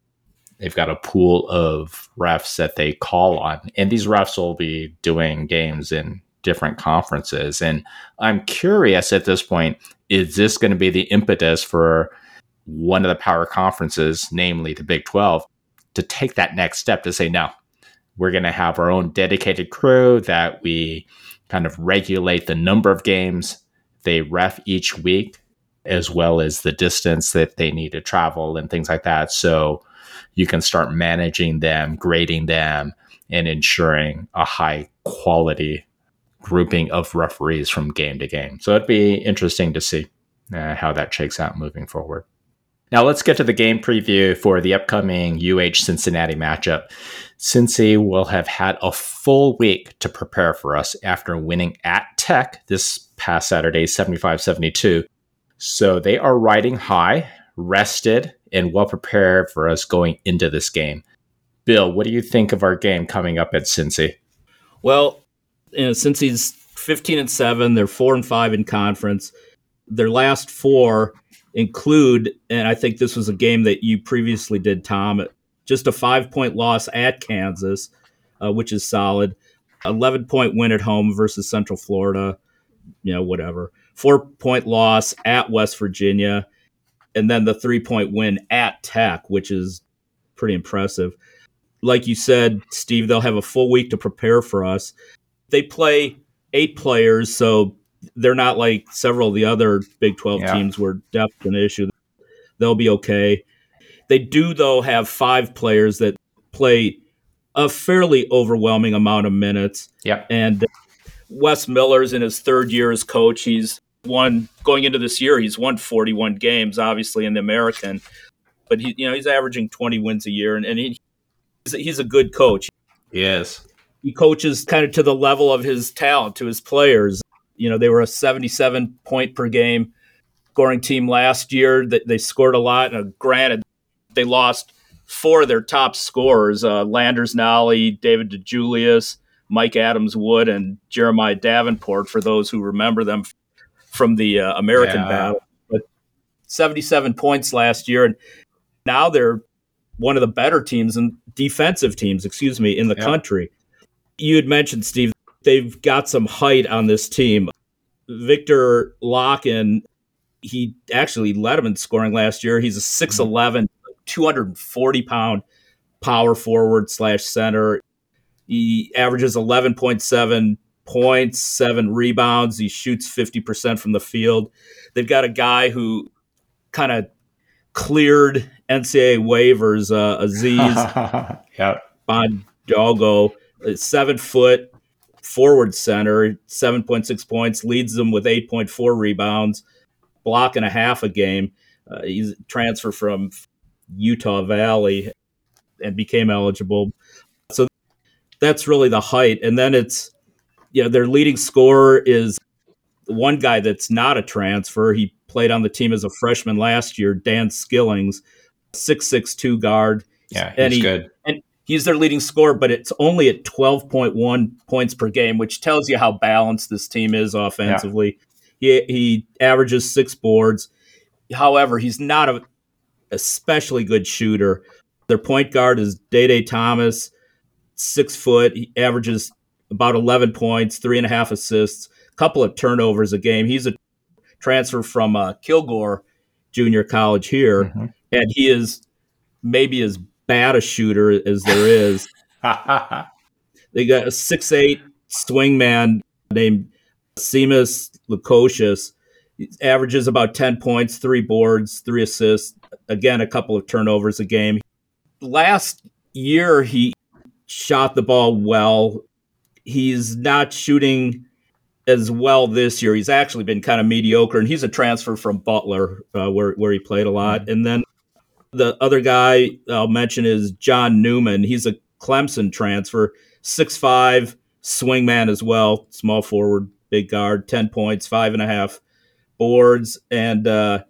they've got a pool of refs that they call on. And these refs will be doing games in different conferences. And I'm curious at this point is this going to be the impetus for one of the power conferences, namely the Big 12, to take that next step to say, no, we're going to have our own dedicated crew that we kind of regulate the number of games they ref each week, as well as the distance that they need to travel and things like that. So you can start managing them, grading them, and ensuring a high quality grouping of referees from game to game. So it'd be interesting to see uh, how that shakes out moving forward. Now let's get to the game preview for the upcoming UH Cincinnati matchup. Cincy will have had a full week to prepare for us after winning at Tech this past Saturday, 75 72. So they are riding high, rested, and well prepared for us going into this game. Bill, what do you think of our game coming up at Cincy? Well, you know, Cincy's 15 and 7, they're 4 and 5 in conference. Their last four include, and I think this was a game that you previously did, Tom, just a five point loss at Kansas, uh, which is solid. 11 point win at home versus Central Florida, you know, whatever. Four point loss at West Virginia, and then the three point win at Tech, which is pretty impressive. Like you said, Steve, they'll have a full week to prepare for us. They play eight players, so they're not like several of the other Big 12 yeah. teams where depth an issue. They'll be okay. They do, though, have five players that play a fairly overwhelming amount of minutes. Yeah. And Wes Miller's in his third year as coach. He's won going into this year. He's won 41 games, obviously in the American, but he, you know, he's averaging 20 wins a year, and, and he, he's, he's a good coach. Yes. He coaches kind of to the level of his talent to his players. You know, they were a 77 point per game scoring team last year. That they scored a lot. Granted, they lost four of their top scorers: uh, Landers Nolley, David DeJulius, Mike Adams Wood, and Jeremiah Davenport. For those who remember them from the uh, American yeah. battle, but 77 points last year, and now they're one of the better teams and defensive teams, excuse me, in the yep. country. You had mentioned Steve they've got some height on this team. Victor Lakhin, he actually led them in scoring last year. He's a 6'11, 240 pound power forward slash center. He averages 11.7 points, seven rebounds. He shoots 50% from the field. They've got a guy who kind of cleared NCAA waivers, uh, Aziz yep. Bandaogo, seven foot, forward center, 7.6 points, leads them with 8.4 rebounds, block and a half a game. Uh, he's transferred from Utah Valley and became eligible. So that's really the height. And then it's, you know, their leading scorer is one guy that's not a transfer. He played on the team as a freshman last year, Dan Skillings, 6'6'2 guard. Yeah, he's and he, good. He's their leading scorer, but it's only at 12.1 points per game, which tells you how balanced this team is offensively. Yeah. He, he averages six boards. However, he's not a especially good shooter. Their point guard is Day Day Thomas, six foot. He averages about 11 points, three and a half assists, a couple of turnovers a game. He's a transfer from uh, Kilgore Junior College here, mm-hmm. and he is maybe as bad a shooter as there is. they got a six eight swingman named Simas Lukosius. averages about 10 points, three boards, three assists, again, a couple of turnovers a game. Last year, he shot the ball well. He's not shooting as well this year. He's actually been kind of mediocre, and he's a transfer from Butler, uh, where, where he played a lot. Mm-hmm. And then the other guy I'll mention is John Newman. He's a Clemson transfer, six five swingman as well, small forward, big guard, 10 points, five and a half boards. And uh,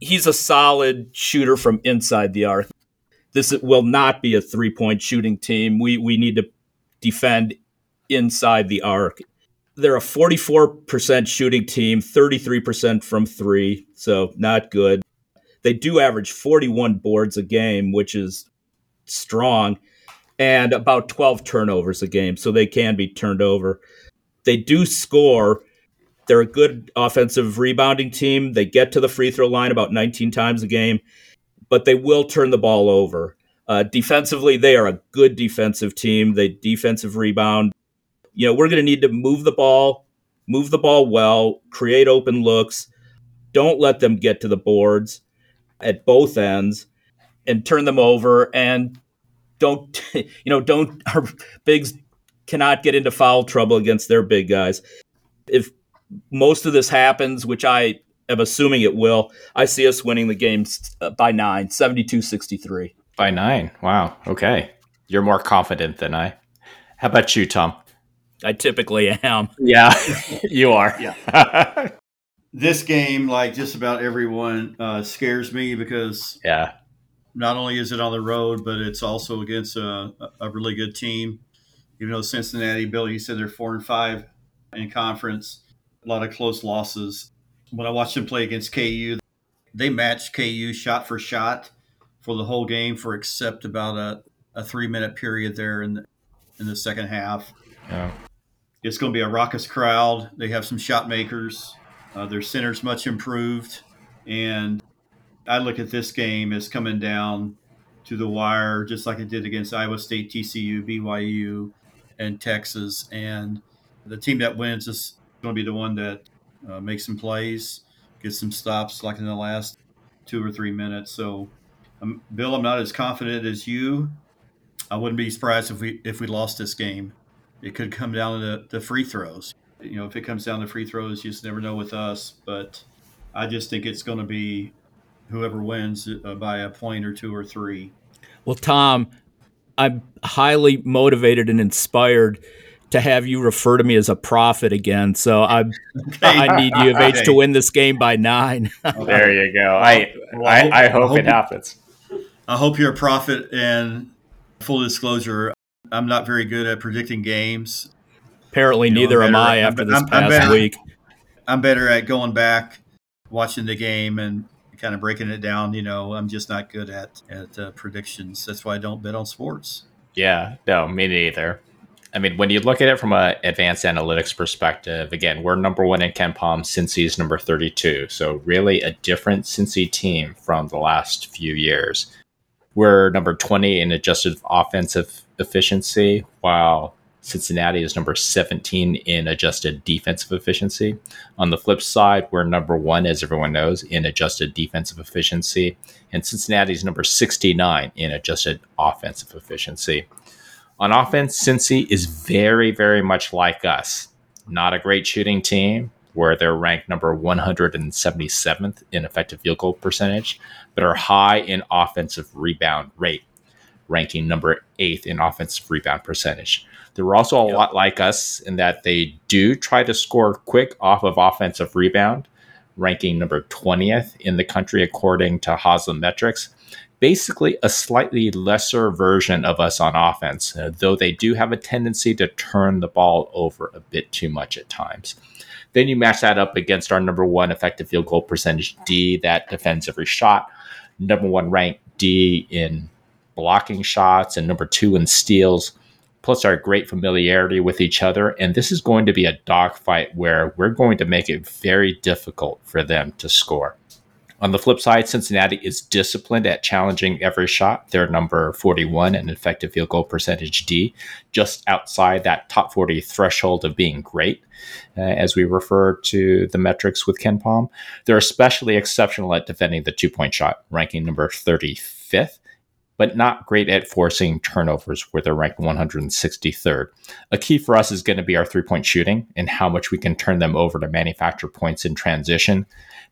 he's a solid shooter from inside the arc. This will not be a three point shooting team. We, we need to defend inside the arc. They're a 44% shooting team, 33% from three, so not good. They do average 41 boards a game, which is strong, and about 12 turnovers a game, so they can be turned over. They do score. They're a good offensive rebounding team. They get to the free throw line about 19 times a game, but they will turn the ball over. Uh, defensively, they are a good defensive team. They defensive rebound. You know, we're going to need to move the ball, move the ball well, create open looks. Don't let them get to the boards at both ends and turn them over and don't you know don't our bigs cannot get into foul trouble against their big guys if most of this happens which i am assuming it will. I see us winning the game uh, by nine, 72 63. By nine. Wow. Okay. You're more confident than I. How about you, Tom? I typically am. Yeah, you are. Yeah. This game, like just about everyone, uh, scares me because yeah, not only is it on the road, but it's also against a, a really good team. Even though Cincinnati, Bill, you said they're four and five in conference, a lot of close losses. When I watched them play against KU, they matched KU shot for shot for the whole game, for except about a, a three minute period there in the, in the second half. Yeah. It's going to be a raucous crowd. They have some shot makers. Uh, their center's much improved. And I look at this game as coming down to the wire, just like it did against Iowa State, TCU, BYU, and Texas. And the team that wins is going to be the one that uh, makes some plays, gets some stops, like in the last two or three minutes. So, um, Bill, I'm not as confident as you. I wouldn't be surprised if we if we lost this game. It could come down to the free throws. You know, if it comes down to free throws, you just never know with us. But I just think it's going to be whoever wins uh, by a point or two or three. Well, Tom, I'm highly motivated and inspired to have you refer to me as a prophet again. So I okay. I need U of H okay. to win this game by nine. there you go. I well, I, hope, I, hope, I hope it happens. I hope you're a prophet. And full disclosure, I'm not very good at predicting games. Apparently, you neither am I after I'm, this I'm, past I'm better, week. I'm better at going back, watching the game, and kind of breaking it down. You know, I'm just not good at at uh, predictions. That's why I don't bet on sports. Yeah, no, me neither. I mean, when you look at it from an advanced analytics perspective, again, we're number one in KenPom. Cincy's number 32. So really a different Cincy team from the last few years. We're number 20 in adjusted offensive efficiency, while Cincinnati is number 17 in adjusted defensive efficiency. On the flip side, we're number one, as everyone knows, in adjusted defensive efficiency, and Cincinnati is number 69 in adjusted offensive efficiency. On offense, Cincy is very, very much like us. Not a great shooting team, where they're ranked number 177th in effective field goal percentage, but are high in offensive rebound rate, ranking number eighth in offensive rebound percentage. They're also a yep. lot like us in that they do try to score quick off of offensive rebound, ranking number 20th in the country according to Haslametrics. Basically, a slightly lesser version of us on offense, uh, though they do have a tendency to turn the ball over a bit too much at times. Then you match that up against our number one effective field goal percentage D that defends every shot, number one ranked D in blocking shots, and number two in steals plus our great familiarity with each other. And this is going to be a dogfight where we're going to make it very difficult for them to score. On the flip side, Cincinnati is disciplined at challenging every shot. They're number 41 in effective field goal percentage D, just outside that top 40 threshold of being great, uh, as we refer to the metrics with KenPom. They're especially exceptional at defending the two point shot, ranking number 35th but not great at forcing turnovers where they're ranked 163rd. A key for us is going to be our three point shooting and how much we can turn them over to manufacture points in transition.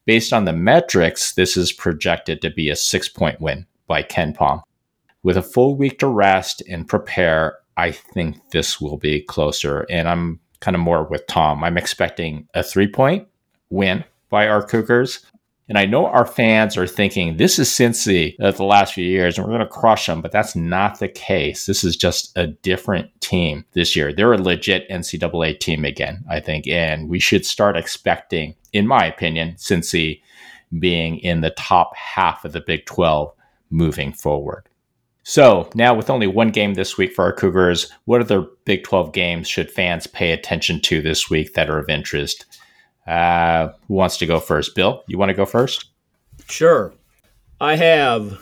Based on the metrics, this is projected to be a six point win by KenPom. With a full week to rest and prepare, I think this will be closer. And I'm kind of more with Tom. I'm expecting a three point win by our Cougars and I know our fans are thinking this is Cincy of the last few years and we're going to crush them, but that's not the case. This is just a different team this year. They're a legit NCAA team again, I think. And we should start expecting, in my opinion, Cincy being in the top half of the Big 12 moving forward. So now, with only one game this week for our Cougars, what other Big 12 games should fans pay attention to this week that are of interest? Uh, who wants to go first? Bill, you want to go first? Sure. I have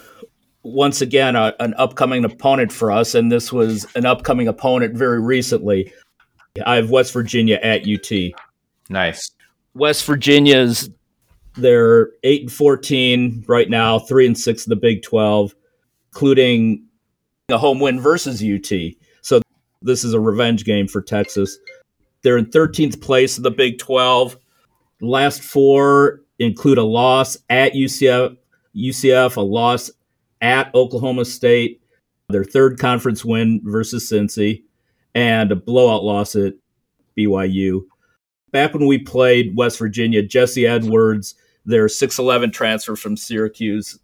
once again a, an upcoming opponent for us, and this was an upcoming opponent very recently. I have West Virginia at UT. Nice. West Virginia's they're eight and fourteen right now, three and six in the Big Twelve, including a home win versus UT. So this is a revenge game for Texas. They're in 13th place in the Big 12 last four include a loss at UCF, UCF, a loss at Oklahoma State, their third conference win versus Cincy, and a blowout loss at BYU. Back when we played West Virginia, Jesse Edwards, their 6'11 transfer from Syracuse,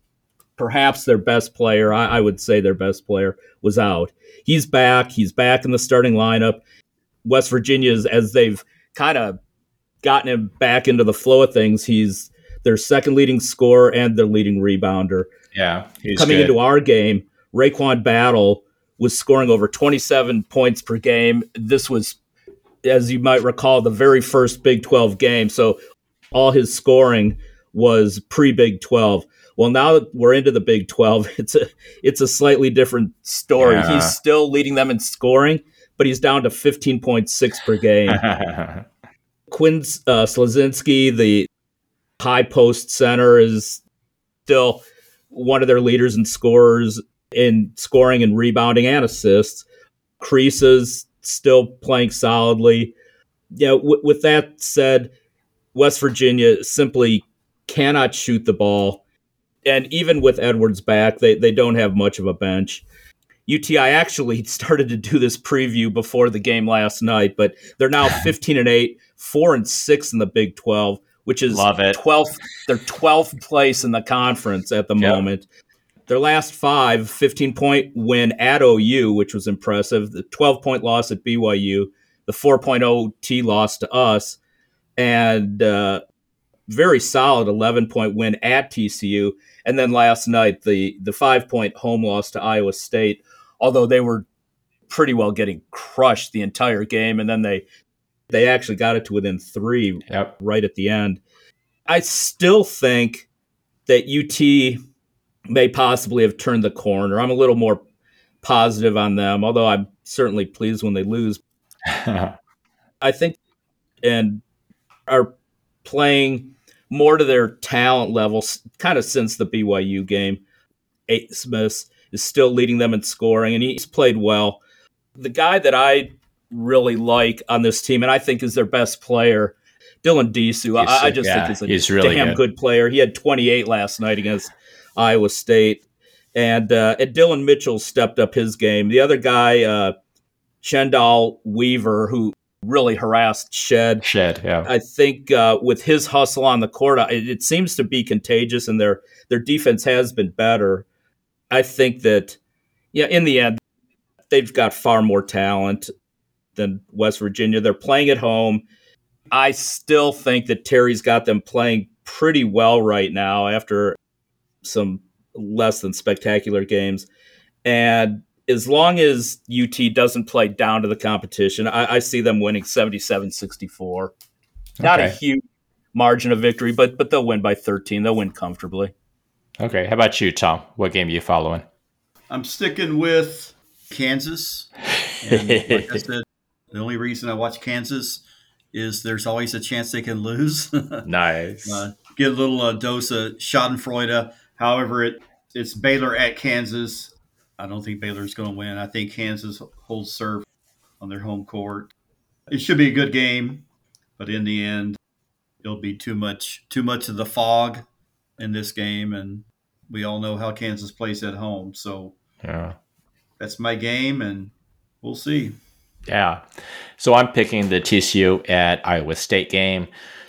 perhaps their best player, I, I would say their best player, was out. He's back. He's back in the starting lineup. West Virginia, as they've kind of gotten him back into the flow of things, he's their second leading scorer and their leading rebounder. Yeah, coming good. into our game, RaeQuan Battle was scoring over 27 points per game. This was, as you might recall, the very first Big 12 game. So all his scoring was pre Big 12. Well, now that we're into the Big 12, it's a it's a slightly different story. Yeah. He's still leading them in scoring, but he's down to 15.6 per game. Quinn uh, Slazinski, the high post center, is still one of their leaders and scorers in scoring and rebounding and assists. Kriisa still playing solidly. Yeah, w- with that said, West Virginia simply cannot shoot the ball. And even with Edwards back, they, they don't have much of a bench. UTI actually started to do this preview before the game last night, but they're now 15 and 8, 4 and 6 in the Big 12, which is Love it. 12th they're 12th place in the conference at the yep. moment. Their last five, 15 point win at OU, which was impressive, the 12 point loss at BYU, the 4.0 T loss to us, and uh, very solid 11 point win at TCU. And then last night, the, the five point home loss to Iowa State, although they were pretty well getting crushed the entire game. And then they, they actually got it to within three yep. right at the end. I still think that UT may possibly have turned the corner. I'm a little more positive on them, although I'm certainly pleased when they lose. I think and are playing more to their talent levels kind of since the BYU game. Eight Smith is still leading them in scoring and he's played well. The guy that I really like on this team and I think is their best player, Dylan Disu. I, I, just yeah, think he's a he's really damn good. good player. He had 28 last night against Iowa State. And, uh, and Dillon Mitchell stepped up his game. The other guy, uh, Chendall Weaver, who really harassed Shead. Shead, yeah. I think uh, with his hustle on the court, it, it, seems to be contagious, and their their defense has been better. I think that, yeah, in the end, they've got far more talent than West Virginia. They're playing at home. I still think that Terry's got them playing pretty well right now after some less than spectacular games. And as long as UT doesn't play down to the competition, I, I see them winning 77 64. Not okay. a huge margin of victory, but but they'll win by 13. They'll win comfortably. Okay. How about you, Tom? What game are you following? I'm sticking with Kansas. And like I said, the only reason I watch Kansas is there's always a chance they can lose. nice. Uh, get a little uh, dose of Schadenfreude. However, it it's Baylor at Kansas. I don't think Baylor's going to win. I think Kansas holds serve on their home court. It should be a good game, but in the end, it'll be too much too much of the Phog in this game, and we all know how Kansas plays at home. So yeah, that's my game, and we'll see. Yeah. So I'm picking the TCU at Iowa State game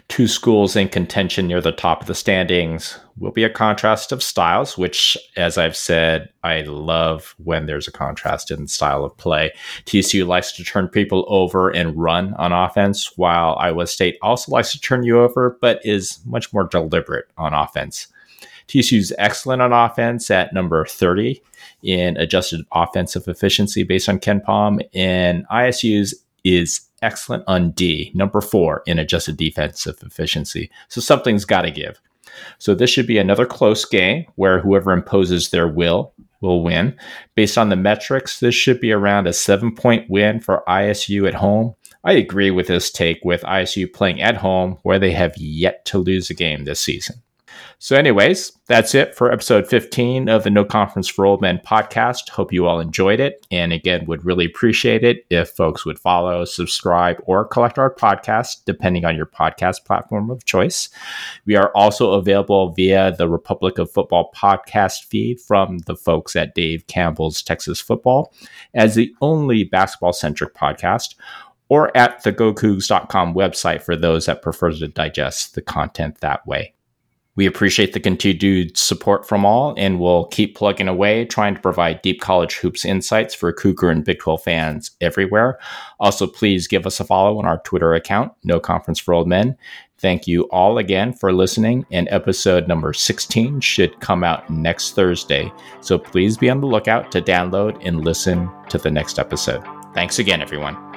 two schools in contention near the top of the standings will be a contrast of styles, which, as I've said, I love when there's a contrast in style of play. TCU likes to turn people over and run on offense, while Iowa State also likes to turn you over, but is much more deliberate on offense. TCU is excellent on offense at number 30 in adjusted offensive efficiency based on KenPom, and ISU's is excellent on D, number four in adjusted defensive efficiency. So something's got to give. So this should be another close game where whoever imposes their will will win. Based on the metrics, this should be around a seven point win for ISU at home. I agree with this take with ISU playing at home where they have yet to lose a game this season. So, anyways, that's it for episode 15 of the No Conference for Old Men podcast. Hope you all enjoyed it. And again, would really appreciate it if folks would follow, subscribe, or collect our podcast, depending on your podcast platform of choice. We are also available via the Republic of Football podcast feed from the folks at Dave Campbell's Texas Football as the only basketball centric podcast or at the GoCoogs.com website for those that prefer to digest the content that way. We appreciate the continued support from all, and we'll keep plugging away, trying to provide deep college hoops insights for Cougar and Big 12 fans everywhere. Also, please give us a follow on our Twitter account, No Conference for Old Men. Thank you all again for listening, and episode number 16 should come out next Thursday. So please be on the lookout to download and listen to the next episode. Thanks again, everyone.